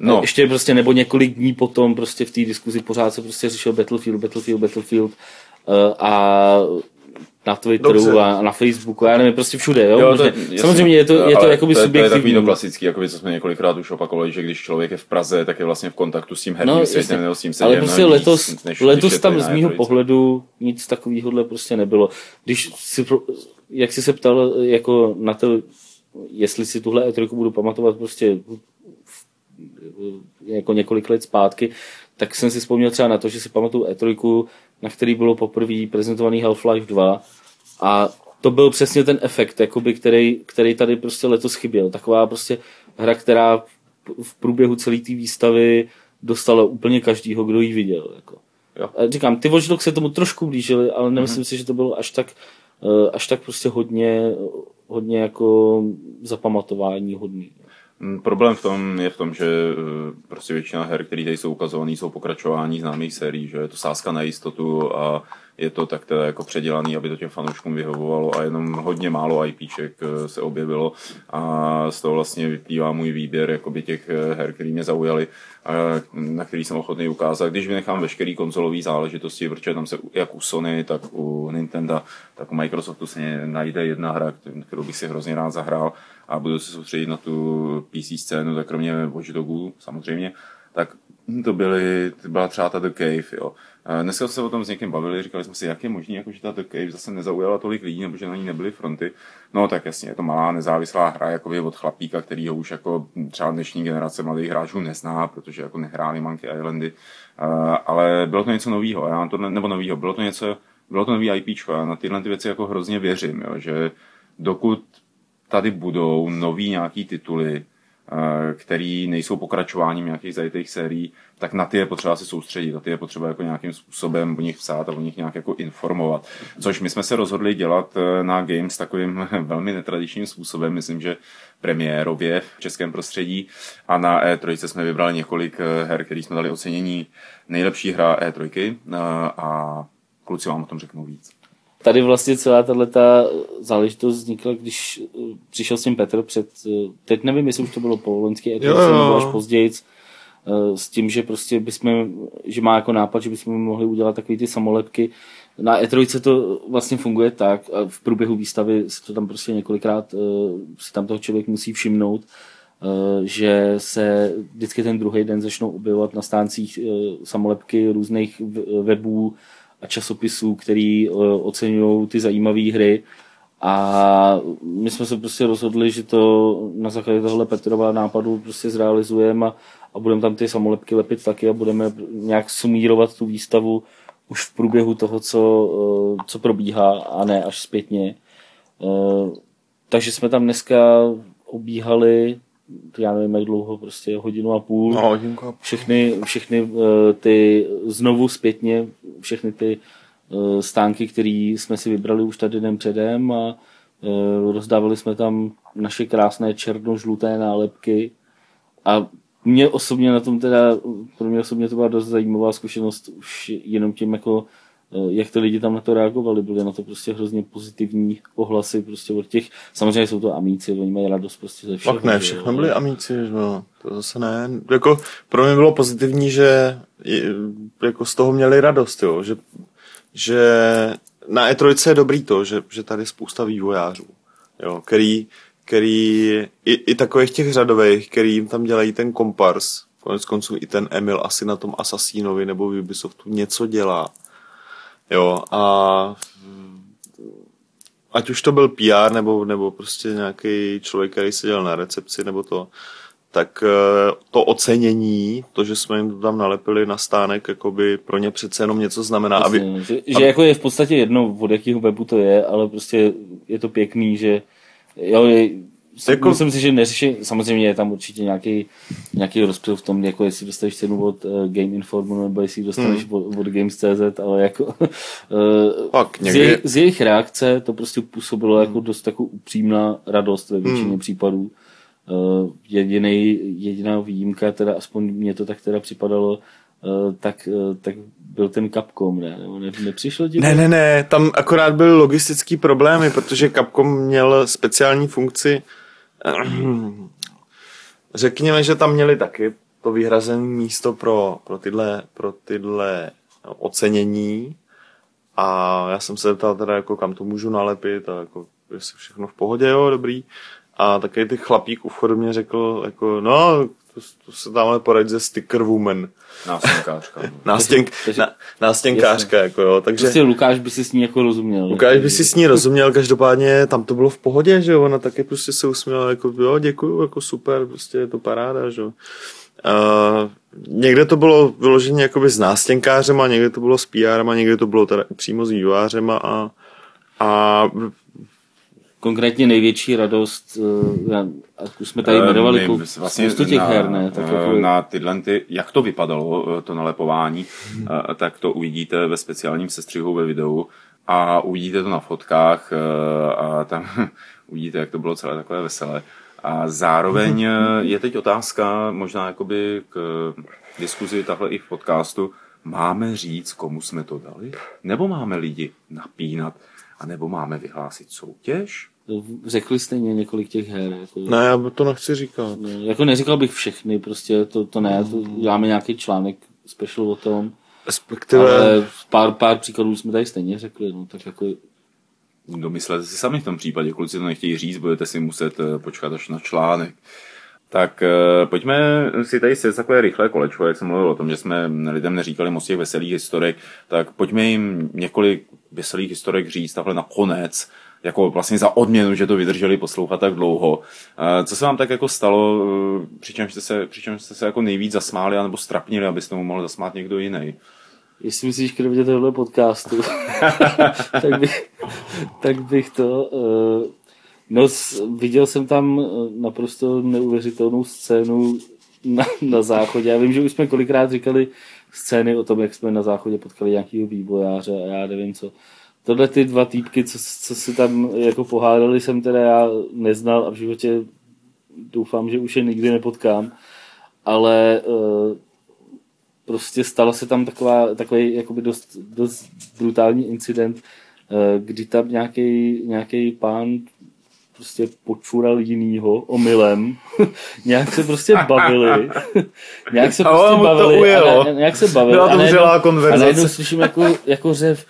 no. ještě prostě nebo několik dní potom prostě v té diskuzi pořád se prostě řešil Battlefield, Battlefield, Battlefield uh, a na Twitteru Dobře. a na Facebooku, já nevím, prostě všude, jo? Jo, Možná- jasně, Samozřejmě je to, je to jakoby to, je- to je takový subjektivní. to klasický, jakoby, co jsme několikrát už opakovali, že když člověk je v Praze, tak je vlastně v kontaktu s tím herním No, světem nebo s tím Ale prostě mnohem letos, víc, než letos tam to z mýho E3. pohledu nic takového prostě nebylo. Když si, jak jsi se ptal jako na to, jestli si tuhle E3 budu pamatovat prostě jako několik let zpátky, tak jsem si vzpomněl třeba na to, že si pamatuju E3, na který bylo poprvé prezentovaný Half-Life 2 a to byl přesně ten efekt, jakoby, který, který tady prostě letos chyběl. Taková prostě hra, která v průběhu celé té výstavy dostala úplně každýho, kdo ji viděl. Jako. Jo. A říkám, ty Watch Dogs se tomu trošku blížily, ale nemyslím si, že to bylo až tak, eh, až tak prostě hodně, hodně jako zapamatování hodný. Mm, Problém v tom je v tom, že eh, prostě většina her, které tady jsou ukazované, jsou pokračování známých sérií, že je to sázka na jistotu a je to tak teda jako předělaný, aby to těm fanouškům vyhovovalo a jenom hodně málo IPček eh, se objevilo a z toho vlastně vyplývá můj výběr jakoby těch eh, her, které mě zaujaly a na který jsem ochotný ukázat. Když vynechám veškerý konzolový záležitosti, protože tam se jak u Sony, tak u Nintendo, tak u Microsoftu se najde jedna hra, kterou bych si hrozně rád zahrál a budu se soustředit na tu PC scénu, tak kromě Watch samozřejmě, tak to byly, byla třeba ta The Cave, jo. Dneska jsme se o tom s někým bavili, říkali jsme si, jak je možné, jako, že ta The Cave zase nezaujala tolik lidí, nebo že na ní nebyly fronty. No tak jasně, je to malá nezávislá hra jako od chlapíka, který ho už jako třeba dnešní generace mladých hráčů nezná, protože jako nehráli Monkey Islandy, ale bylo to něco nového, já to, ne- nebo nového, bylo to něco, bylo to nový IPčko, já na tyhle ty věci jako hrozně věřím, jo, že dokud tady budou nový nějaký tituly, který nejsou pokračováním nějakých zajetých sérií, tak na ty je potřeba se soustředit, na ty je potřeba jako nějakým způsobem o nich psát a o nich nějak jako informovat. Což my jsme se rozhodli dělat eh, na Games takovým (laughs) velmi netradičním způsobem, myslím, že premiérově v českém prostředí a na E3 jsme vybrali několik eh, her, který jsme dali ocenění nejlepší hra E3 eh, a kluci vám o tom řeknou víc. Tady vlastně celá tato záležitost vznikla, když eh, přišel s tím Petr před, eh, teď nevím, jestli už to bylo po E3, jo. nebo až později, eh, s tím, že prostě bychom, že má jako nápad, že bychom mohli udělat takové ty samolepky. Na E3 to vlastně funguje tak, a v průběhu výstavy se to tam prostě několikrát, si tam toho člověk musí všimnout, že se vždycky ten druhý den začnou objevovat na stáncích samolepky různých webů a časopisů, který eh, oceňují ty zajímavé hry. A my jsme se prostě rozhodli, že to na základě tohle Petrova nápadu prostě zrealizujeme a, a budeme tam ty samolepky lepit taky a budeme nějak sumírovat tu výstavu už v průběhu toho, co, eh, co probíhá a ne až zpětně. Eh, Takže jsme tam dneska obíhali, já nevím jak dlouho, prostě hodinu a půl No, hodinku a půl. všechny, všechny eh, ty znovu zpětně, všechny ty eh, stánky, které jsme si vybrali už tady den předem a eh, rozdávali jsme tam naše krásné černo-žluté nálepky a mě osobně na tom teda, pro mě osobně to byla dost zajímavá zkušenost už jenom tím jako jak ty lidi tam na to reagovali, byly na to prostě hrozně pozitivní ohlasy prostě od těch, samozřejmě jsou to amíci, oni mají radost prostě ze všeho. Fakt ne, všechno byli amíci, že jo. To zase ne. Jako, pro mě bylo pozitivní, že jako z toho měli radost, jo. Že, že na E3 je dobrý to, že, že tady je spousta vývojářů, jo, který, který i, i takových těch řadových, který jim tam dělají ten kompars, konec konců i ten Emil asi na tom Assassinovi nebo v Ubisoftu něco dělá. Jo, a ať už to byl PR nebo, nebo prostě nějaký člověk, který seděl na recepci nebo to, tak eh, to ocenění, to, že jsme jim to tam nalepili na stánek, jakoby pro ně přece jenom něco znamená. Aby, Jasně, že, že jako je v podstatě jedno, od jakého webu to je, ale prostě je to pěkný, že jo, Jako- jako, myslím si, že neřeší, samozřejmě je tam určitě nějaký, nějaký rozptyl v tom, jako jestli dostaneš cenu od uh, Game Informu, nebo jestli dostaneš hmm. od, od Games.cz, ale jako uh, (laughs) Pak z, někdy- jejich, z jejich reakce to prostě působilo jako dost jako upřímná radost ve většině Hmm. případů. Uh, jedinej, jediná výjimka, teda aspoň mě to tak teda připadalo, uh, tak, uh, tak byl ten Capcom, ne? Nebo ne, nepřišlo ti? Ne, ne, ne, tam akorát byly logistický problémy, protože Capcom měl speciální funkci. (clears throat) Řekněme, že tam měli taky to vyhrazené místo pro, pro, tyhle, pro tyhle ocenění A já jsem se zeptal teda, jako kam to můžu nalepit a jako, jestli všechno v pohodě, jo, dobrý. A taky ty chlapík u mě řekl, jako, no, to, to se tamhle poradit ze Sticker Woman. Nástěnkářka. (laughs) Nástěnk, na, nástěnkářka, jako jo, takže... Prostě Lukáš by si s ní jako rozuměl. Lukáš by si s ní rozuměl, každopádně tam to bylo v pohodě, že jo, ona taky prostě se usměla, jako jo, děkuju, jako super, prostě je to paráda, že jo. Uh, někde to bylo vyloženě jakoby s nástěnkářema, někde to bylo s PRem, někde to bylo teda přímo s vývojářema a, a Konkrétně největší radost, už jsme tady Eh, jmenovali my kou- vlastně spoustu těch na, her, ne? Tak eh, jako, na tyhle, ty, jak to vypadalo, to nalepování, Hmm. tak to uvidíte ve speciálním sestřihu ve videu a uvidíte to na fotkách a tam (laughs) uvidíte, jak to bylo celé takové veselé. A zároveň eh, je teď otázka, možná jakoby k diskuzi tahle i v podcastu, máme říct, komu jsme to dali? Nebo máme lidi napínat? A nebo máme vyhlásit soutěž? Řekli stejně několik těch her. Jako, ne, já to nechci říkat. ne, jako neříkal bych všechny, prostě to, to ne, to děláme nějaký článek special o tom, Respektive, ale pár, pár příkladů jsme tady stejně řekli, no, tak jako Domyslete si sami v tom případě, kluci to nechtějí říct, budete si muset eh, počkat až na článek. Tak eh, pojďme si tady sjet takové rychlé kolečko, jak jsem mluvil o tom, že jsme lidem neříkali moc těch veselých historek, tak pojďme jim několik veselých historek říct takhle na konec, jako vlastně za odměnu, že to vydrželi poslouchat tak dlouho. Co se vám tak jako stalo, eh, přičemž jste se, přičemž jste se jako nejvíc zasmáli, anebo strapnili, abyste mu mohl zasmát někdo jiný? Jestli myslíš, kromě tohle podcastu, (laughs) tak, bych, tak bych to... Uh, no, viděl jsem tam eh, naprosto neuvěřitelnou scénu na, na záchodě. Já vím, že už jsme kolikrát říkali scény o tom, jak jsme na záchodě potkali nějakého vývojáře a já nevím co. Tohle ty dva týpky, co, co si tam jako pohádali, jsem teda já neznal a v životě doufám, že už je nikdy nepotkám. Ale uh, prostě stalo se tam taková, takový jakoby dost, dost brutální incident, eh, kdy tam nějaký nějaký pán prostě počural jinýho omylem. (laughs) nějak se prostě bavili. (laughs) nějak se prostě bavili. A, nějak se bavili. Byla to a najednou-. A najednou slyším jako, jako řev,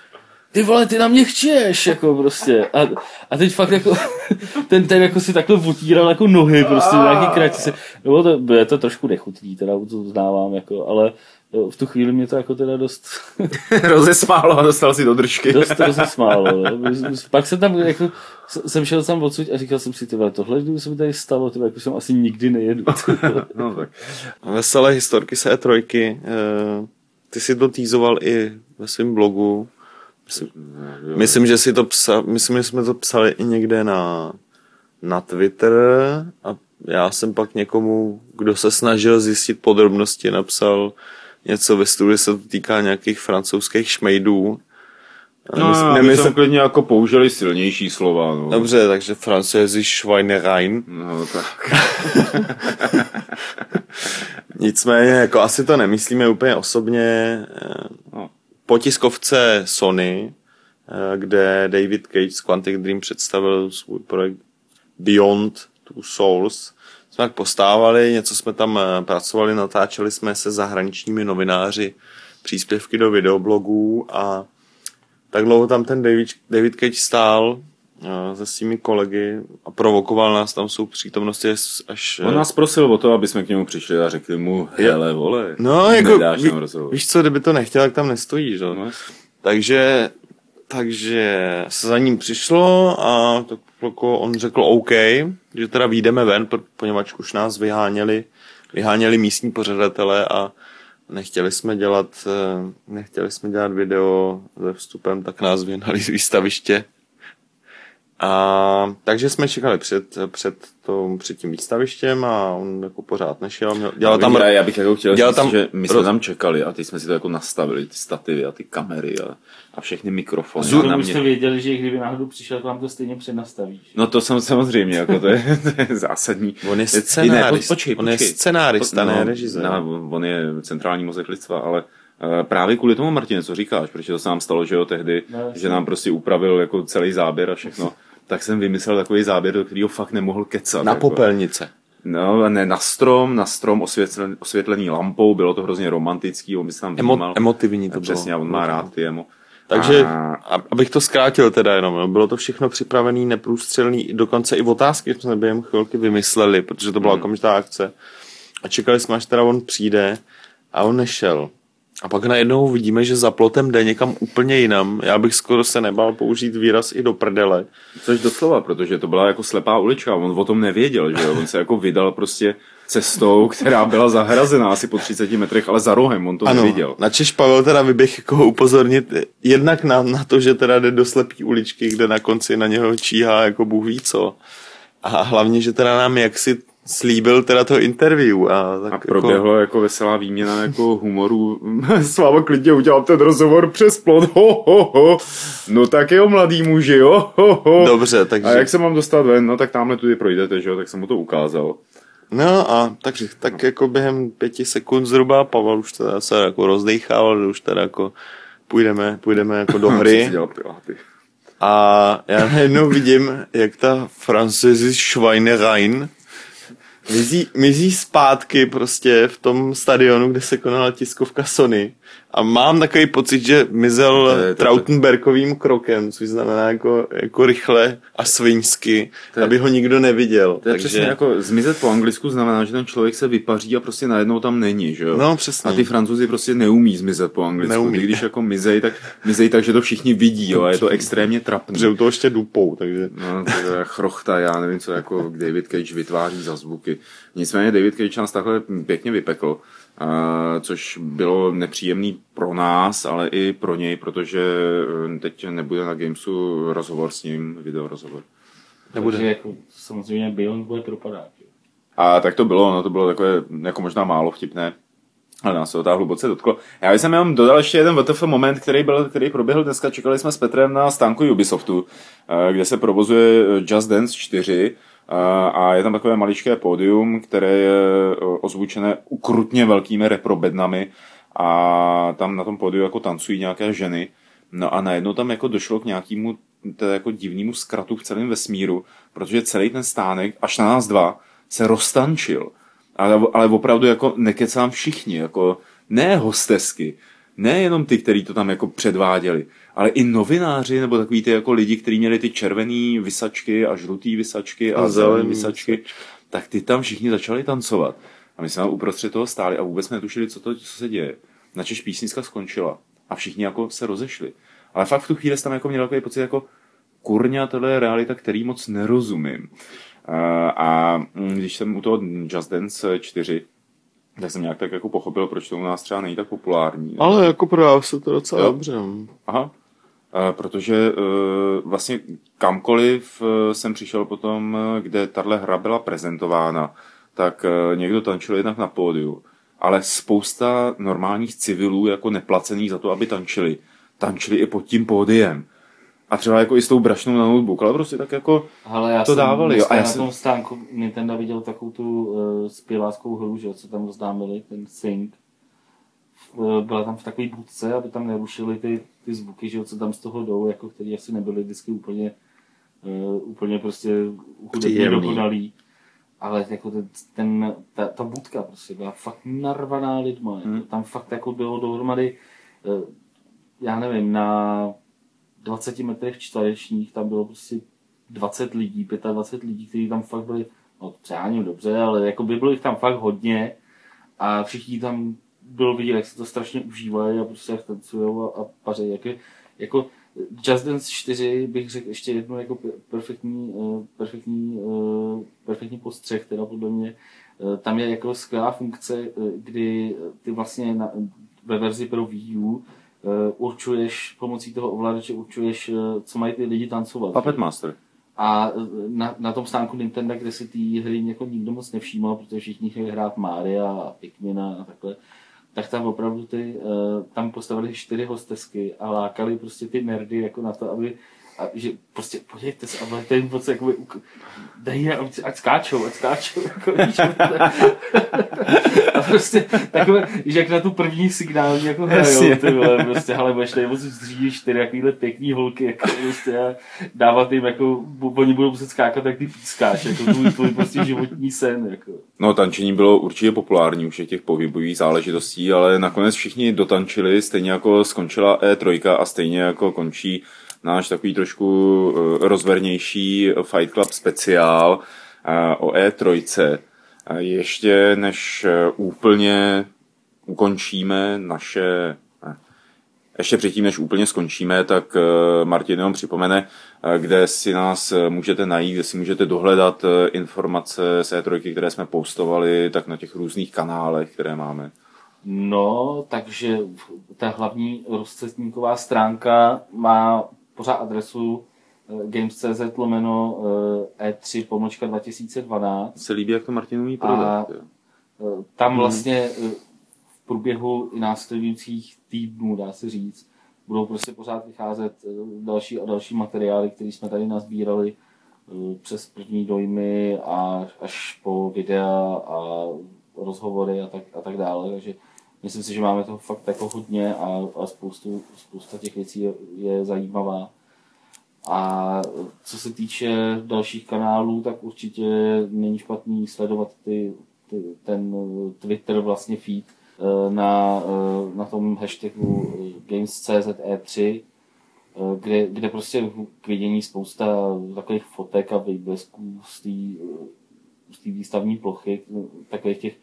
ty vole, ty na mě chčeš, jako prostě. A, a teď fakt jako, (laughs) ten, ten jako si takhle otíral jako nohy, prostě nějaký kratice. No to, bylo to trošku nechutný, teda to uznávám, jako, ale v tu chvíli mě to jako teda dost, (laughs) Rozesmálo a dostal si do držky. (laughs) dost rozesmálo. No. Pak jsem tam jako, jsem šel tam odsud a říkal jsem si, ty vole, tohle kdyby se mi tady stalo, ty jako jsem asi nikdy nejedu. no, tak. veselé historky se E3, eh, ty si to týzoval i ve svém blogu. Myslím, myslím, že si to psal, myslím, že jsme to psali i někde na, na Twitter a já jsem pak někomu, kdo se snažil zjistit podrobnosti, napsal něco ve studiu, se to týká nějakých francouzských šmejdů. No, nemysl- my jsme klidně jako použili silnější slova. No. Dobře, takže francouzi Schweinerein. No, tak. (laughs) Nicméně, jako asi to nemyslíme úplně osobně. eh, No. Po tiskovce Sony, eh, kde David Cage z Quantic Dream představil svůj projekt Beyond Two Souls, jsme tak postávali, něco jsme tam eh, pracovali, natáčeli jsme se zahraničními novináři příspěvky do videoblogů a tak dlouho tam ten David, David Cage stál se svými kolegy a provokoval nás tam jsou přítomnosti až- až... On nás prosil o to, aby jsme k němu přišli a řekli mu, hele, vole, No, jako, nedáš ví, víš co, kdyby to nechtěl, tak tam nestojí, že? No, Takže, takže se za ním přišlo a tak jako on řekl OK, že teda výjdeme ven, poněvadž už nás vyháněli, vyháněli místní pořadatelé a nechtěli jsme dělat, eh, nechtěli jsme dělat video se vstupem, tak nás vyhnali z výstaviště. A takže jsme čekali před, před, to, před tím výstavištěm a on jako pořád nešel. Měl, dělal tam, já, já bych jako chtěl dělal říct, tam že my jsme roz- tam čekali a teď jsme si to jako nastavili, ty stativy a ty kamery a, a všechny mikrofony. A na už jste mě. věděli, že kdyby náhodou přišel, tak vám to stejně přenastavíš. No to jsem samozřejmě, jako to je, to je zásadní. On je Ne, počkej, on je Po- ne režisér. No, on je centrální mozek lidstva, ale eh, právě kvůli tomu, Martine, co říkáš, protože to se nám stalo, že jo, tehdy, No, že nám prostě upravil jako celý záběr a všechno, (laughs) tak jsem vymyslel takový záběr, do kterého fakt nemohl kecat. Na jako. popelnice. No, ne, na strom, na strom osvětlený, osvětlený lampou, bylo to hrozně romantický, on by se tam Emo, vnímal. emotivní to Přesně, bylo. on má rád ty emo. Takže, A- abych to zkrátil teda jenom, no, bylo to všechno připravený, neprůstřelný, dokonce i otázky jsme během chvilky vymysleli, protože to byla okamžitá akce. A čekali jsme, až teda on přijde a on nešel. A pak najednou vidíme, že za plotem jde někam úplně jinam. Já bych skoro se nebál použít výraz i do prdele. Což doslova, protože to byla jako slepá ulička, on o tom nevěděl, že jo? on se jako vydal prostě cestou, která byla zahrazená asi po 30 metrech, ale za rohem, on to Ano, neviděl. načež Pavel teda vyběh jako upozornit jednak na, na to, že teda jde do slepý uličky, kde na konci na něho číhá jako Bůh ví co. A hlavně, že teda nám jaksi slíbil teda to interview. A, tak A proběhlo jako veselá výměna jako humoru. (laughs) Sláva klidně udělal ten rozhovor přes plot. Ho, ho, ho. No tak jo, mladý muži, jo. Ho, ho. Dobře, takže... A jak se mám dostat ven? No tak tamhle tudy projdete, že jo, tak jsem mu to ukázal. No a tak, tak jako během pěti sekund zhruba Pavel už teda se jako rozdechával, že už teda jako půjdeme, půjdeme jako do (laughs) hry. A já najednou vidím, jak ta Francis Schweinerein mizí, mizí zpátky prostě v tom stadionu, kde se konala tiskovka Sony. A mám takový pocit, že mizel To je- to Trautenbergovým krokem, což znamená jako, jako rychle a svinsky, je- aby ho nikdo neviděl. To je Takže... přesně jako zmizet po anglicku znamená, že ten člověk se vypaří a prostě najednou tam není, že jo? No, přesně. A ty francouzi prostě neumí zmizet po anglicku. Neumí. Ty, když jako mizej, tak mizej tak, že to všichni vidí, jo? A je to extrémně trapné. Že u toho ještě dupou, takže... No, to je chrochta, já nevím, co jako David Cage vytváří za zvuky. Nicméně David Cage nás takhle pěkně vypekl, což bylo nepříjemný pro nás, ale i pro něj, protože eh, teď nebude na Gamesu rozhovor s ním, video rozhovor. Nebude. Takže jako, samozřejmě Beyond bude propadák. jo. A tak to bylo, no to bylo takové jako možná málo vtipné. Ale nás se to hluboce dotklo. Já jsem jenom dodal ještě jeden WTF moment, který, byl, který proběhl dneska. Čekali jsme s Petrem na stánku Ubisoftu, eh, kde se provozuje Just Dance 4 eh, a je tam takové maličké pódium, které je eh, ozvučené ukrutně velkými reprobednami a tam na tom pódiu jako tancují nějaké ženy. No a najednou tam jako došlo k nějakému jako divnému zkratu v celém vesmíru, protože celý ten stánek, až na nás dva, se roztančil. Ale, ale opravdu jako nekecám všichni, jako ne hostesky, ne jenom ty, kteří to tam jako předváděli, ale i novináři nebo takový ty jako lidi, kteří měli ty červený vysačky a žlutý vysačky a, A zelený zelený vysačky, tak ty tam všichni začali tancovat. A my jsme tam uprostřed toho stáli a vůbec jsme netušili, co, to, co se děje. Načež písnička skončila a všichni jako se rozešli. Ale fakt v tu chvíli jsem tam jako měl takový pocit jako kurňa, tohle je realita, který moc nerozumím. A, a mm, když jsem u toho Just Dance 4, tak jsem nějak tak jako pochopil, proč to u nás třeba není tak populární. Ale jako prodává se to docela Jo. dobře. no. Aha. A protože uh, vlastně kamkoliv uh, jsem přišel potom, kde tahle hra byla prezentována, tak uh, někdo tančil jednak na pódiu, ale spousta normálních civilů, jako neplacených za to, aby tančili, tančili i pod tím pódiem. A třeba jako i s tou brašnou na notebook, ale prostě tak jako Ale já To jsem dávali, jo, a já na jsem- tom stánku Nintendo viděl takovou tu uh, zpěváckou hru, že, jo, co tam oznámili, ten Sync. Uh, byla tam v takové budce, aby tam nerušili ty, ty zvuky, že jo, co tam z toho jdou, jako který asi nebyly vždycky úplně, uh, úplně prostě hudebně dokonalý. Ale jako ten, ten, ta, ta budka prostě byla fakt narvaná lidma. Jako, Hmm. tam fakt jako bylo dohromady, uh, já nevím, na 20 metrech čtverečních tam bylo prostě 20 lidí, 25 lidí, kteří tam fakt byli, no přáním dobře, ale jako by bylo jich tam fakt hodně a všichni tam bylo vidět, jak se to strašně užívají a prostě jak tancujou a, a paří. Jako, jako Just Dance 4 bych řekl ještě jednu jako pe- perfektní, eh, perfektní, eh, perfektní postřeh, teda podle mě. Eh, Tam je jako skvělá funkce, kdy ty vlastně na, ve verzi pro Wii U určuješ, pomocí toho ovladače určuješ, eh, co mají ty lidi tancovat. Puppet Master. A eh, na, na tom stánku Nintendo, kde si ty hry jako nikdo moc nevšímal, protože všichni chtěli hrát Maria a Pikmina a takhle, tak tam opravdu ty, tam postavili čtyři hostesky a lákali prostě ty nerdy jako na to, aby a že prostě podívejte se, ale ten moc dej je, ať, ať skáčou, ať skáčou, jako, víš, (laughs) prostě takové, že jak na tu první signální jako hrajou, ty vole, prostě, ale budeš tady moc zřídit čtyři takovýhle pěkný holky, jako prostě a dávat jim, jako, oni budou muset skákat, jak ty pískáš, jako tvůj, tvůj prostě životní sen, jako. No, tančení bylo určitě populární už těch pohybových záležitostí, ale nakonec všichni dotančili, stejně jako skončila E3 a stejně jako končí náš takový trošku eh, rozvernější Fight Club speciál eh, o E3. Ještě než eh, úplně ukončíme naše ještě předtím, než úplně skončíme, tak Martin jenom připomene, kde si nás můžete najít, kde si můžete dohledat informace z E3, které jsme postovali, tak na těch různých kanálech, které máme. No, takže ta hlavní rozcestníková stránka má pořád adresu eh, games.cz lomeno E3 eh, e pomočka 2012. Se líbí, jak to Martin umí prodat. A eh, tam mhm. vlastně v průběhu i následujících týdnů, dá se říct, budou prostě pořád vycházet další a další materiály, které jsme tady nazbírali přes první dojmy a až po videa a rozhovory a tak, a tak dále. Takže myslím si, že máme toho fakt jako hodně a, a spoustu, spousta těch věcí je, je zajímavá. A co se týče dalších kanálů, tak určitě není špatný sledovat ty, ty, ten Twitter vlastně feed eh, na, eh, na tom hashtagu Games.cz E3, eh, kde, kde prostě k vidění spousta takových fotek a výblesků z té výstavní plochy, takových těch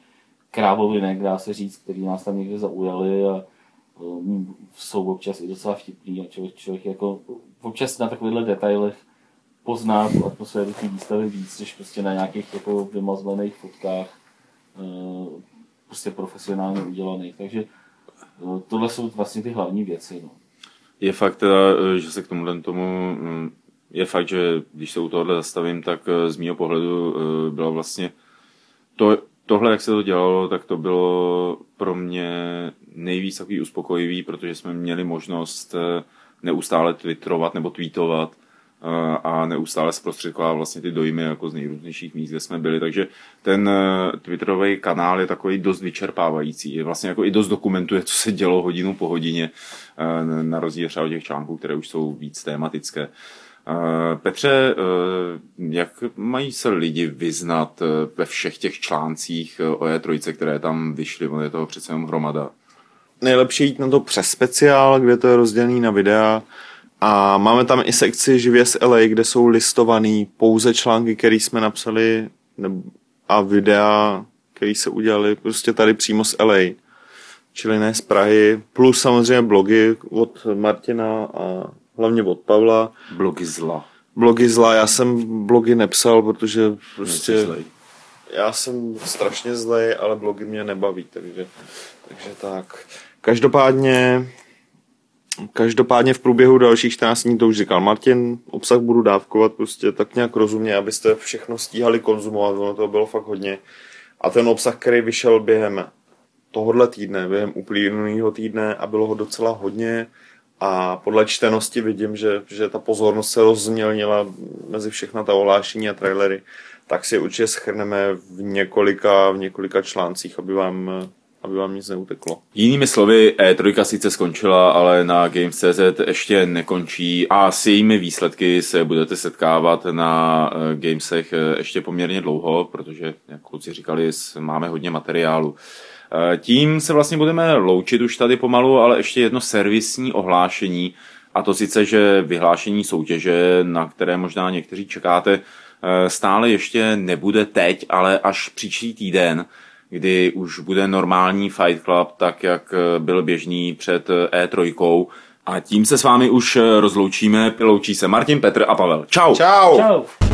krávovinek, dá se říct, který nás tam někde zaujali a jsou občas i docela vtipný a člověk, člověk jako občas na takovýchhle detailech pozná tu atmosféru té výstavy víc, než prostě na nějakých jako vymazlených fotkách uh, prostě profesionálně udělaných. Takže uh, tohle jsou vlastně ty hlavní věci. No. Je fakt teda, že se k tomu tomu mm, je fakt, že když se u tohohle zastavím, tak z mého pohledu byla vlastně to, tohle, jak se to dělalo, tak to bylo pro mě nejvíc takový uspokojivý, protože jsme měli možnost eh, neustále twitterovat nebo tweetovat eh, a neustále zprostředkovat vlastně ty dojmy jako z nejrůznějších míst, kde jsme byli. Takže ten eh, twitterový kanál je takový dost vyčerpávající. Je vlastně jako i dost dokumentuje, co se dělo hodinu po hodině, na rozdíl třeba těch článků, které už jsou víc tématické. Petře, eh, jak mají se lidi vyznat eh, ve všech těch článcích eh, o E3, které tam vyšly? On je toho přece jenom hromada. Nejlepší jít na to přes speciál, kde to je rozdělený na videa. A máme tam i sekci Živě z LA, kde jsou listované pouze články, které jsme napsali a videa, které se udělali prostě tady přímo z LA. Čili ne z Prahy, plus samozřejmě blogy od Martina a hlavně od Pavla. Blogy zla. Blogy zla, já jsem blogy nepsal, protože prostě... Já jsem strašně zlej, ale blogy mě nebaví, takže, takže tak. Každopádně, každopádně v průběhu dalších 14 dní, to už říkal Martin, obsah budu dávkovat prostě tak nějak rozumně, abyste všechno stíhali konzumovat, ono to bylo fakt hodně. A ten obsah, který vyšel během tohohle týdne, během uplynulého týdne a bylo ho docela hodně, a podle čtenosti vidím, že, že ta pozornost se rozmělnila mezi všechna ta ohlášení a trailery, tak si určitě schrneme v několika, v několika článcích, aby vám, aby vám nic neuteklo. Jinými slovy, E3 sice skončila, ale na Games.cz ještě nekončí a s jejími výsledky se budete setkávat na eh, Gamesech eh, ještě poměrně dlouho, protože, jak kluci říkali, máme hodně materiálu. Eh, tím se vlastně budeme loučit už tady pomalu, ale ještě jedno servisní ohlášení, a to sice, že vyhlášení soutěže, na které možná někteří čekáte, stále ještě nebude teď, ale až příští týden, kdy už bude normální Fight Club, tak jak eh, byl běžný před E3. A tím se s vámi už rozloučíme. Loučí se Martin, Petr a Pavel. Čau! Čau! Čau!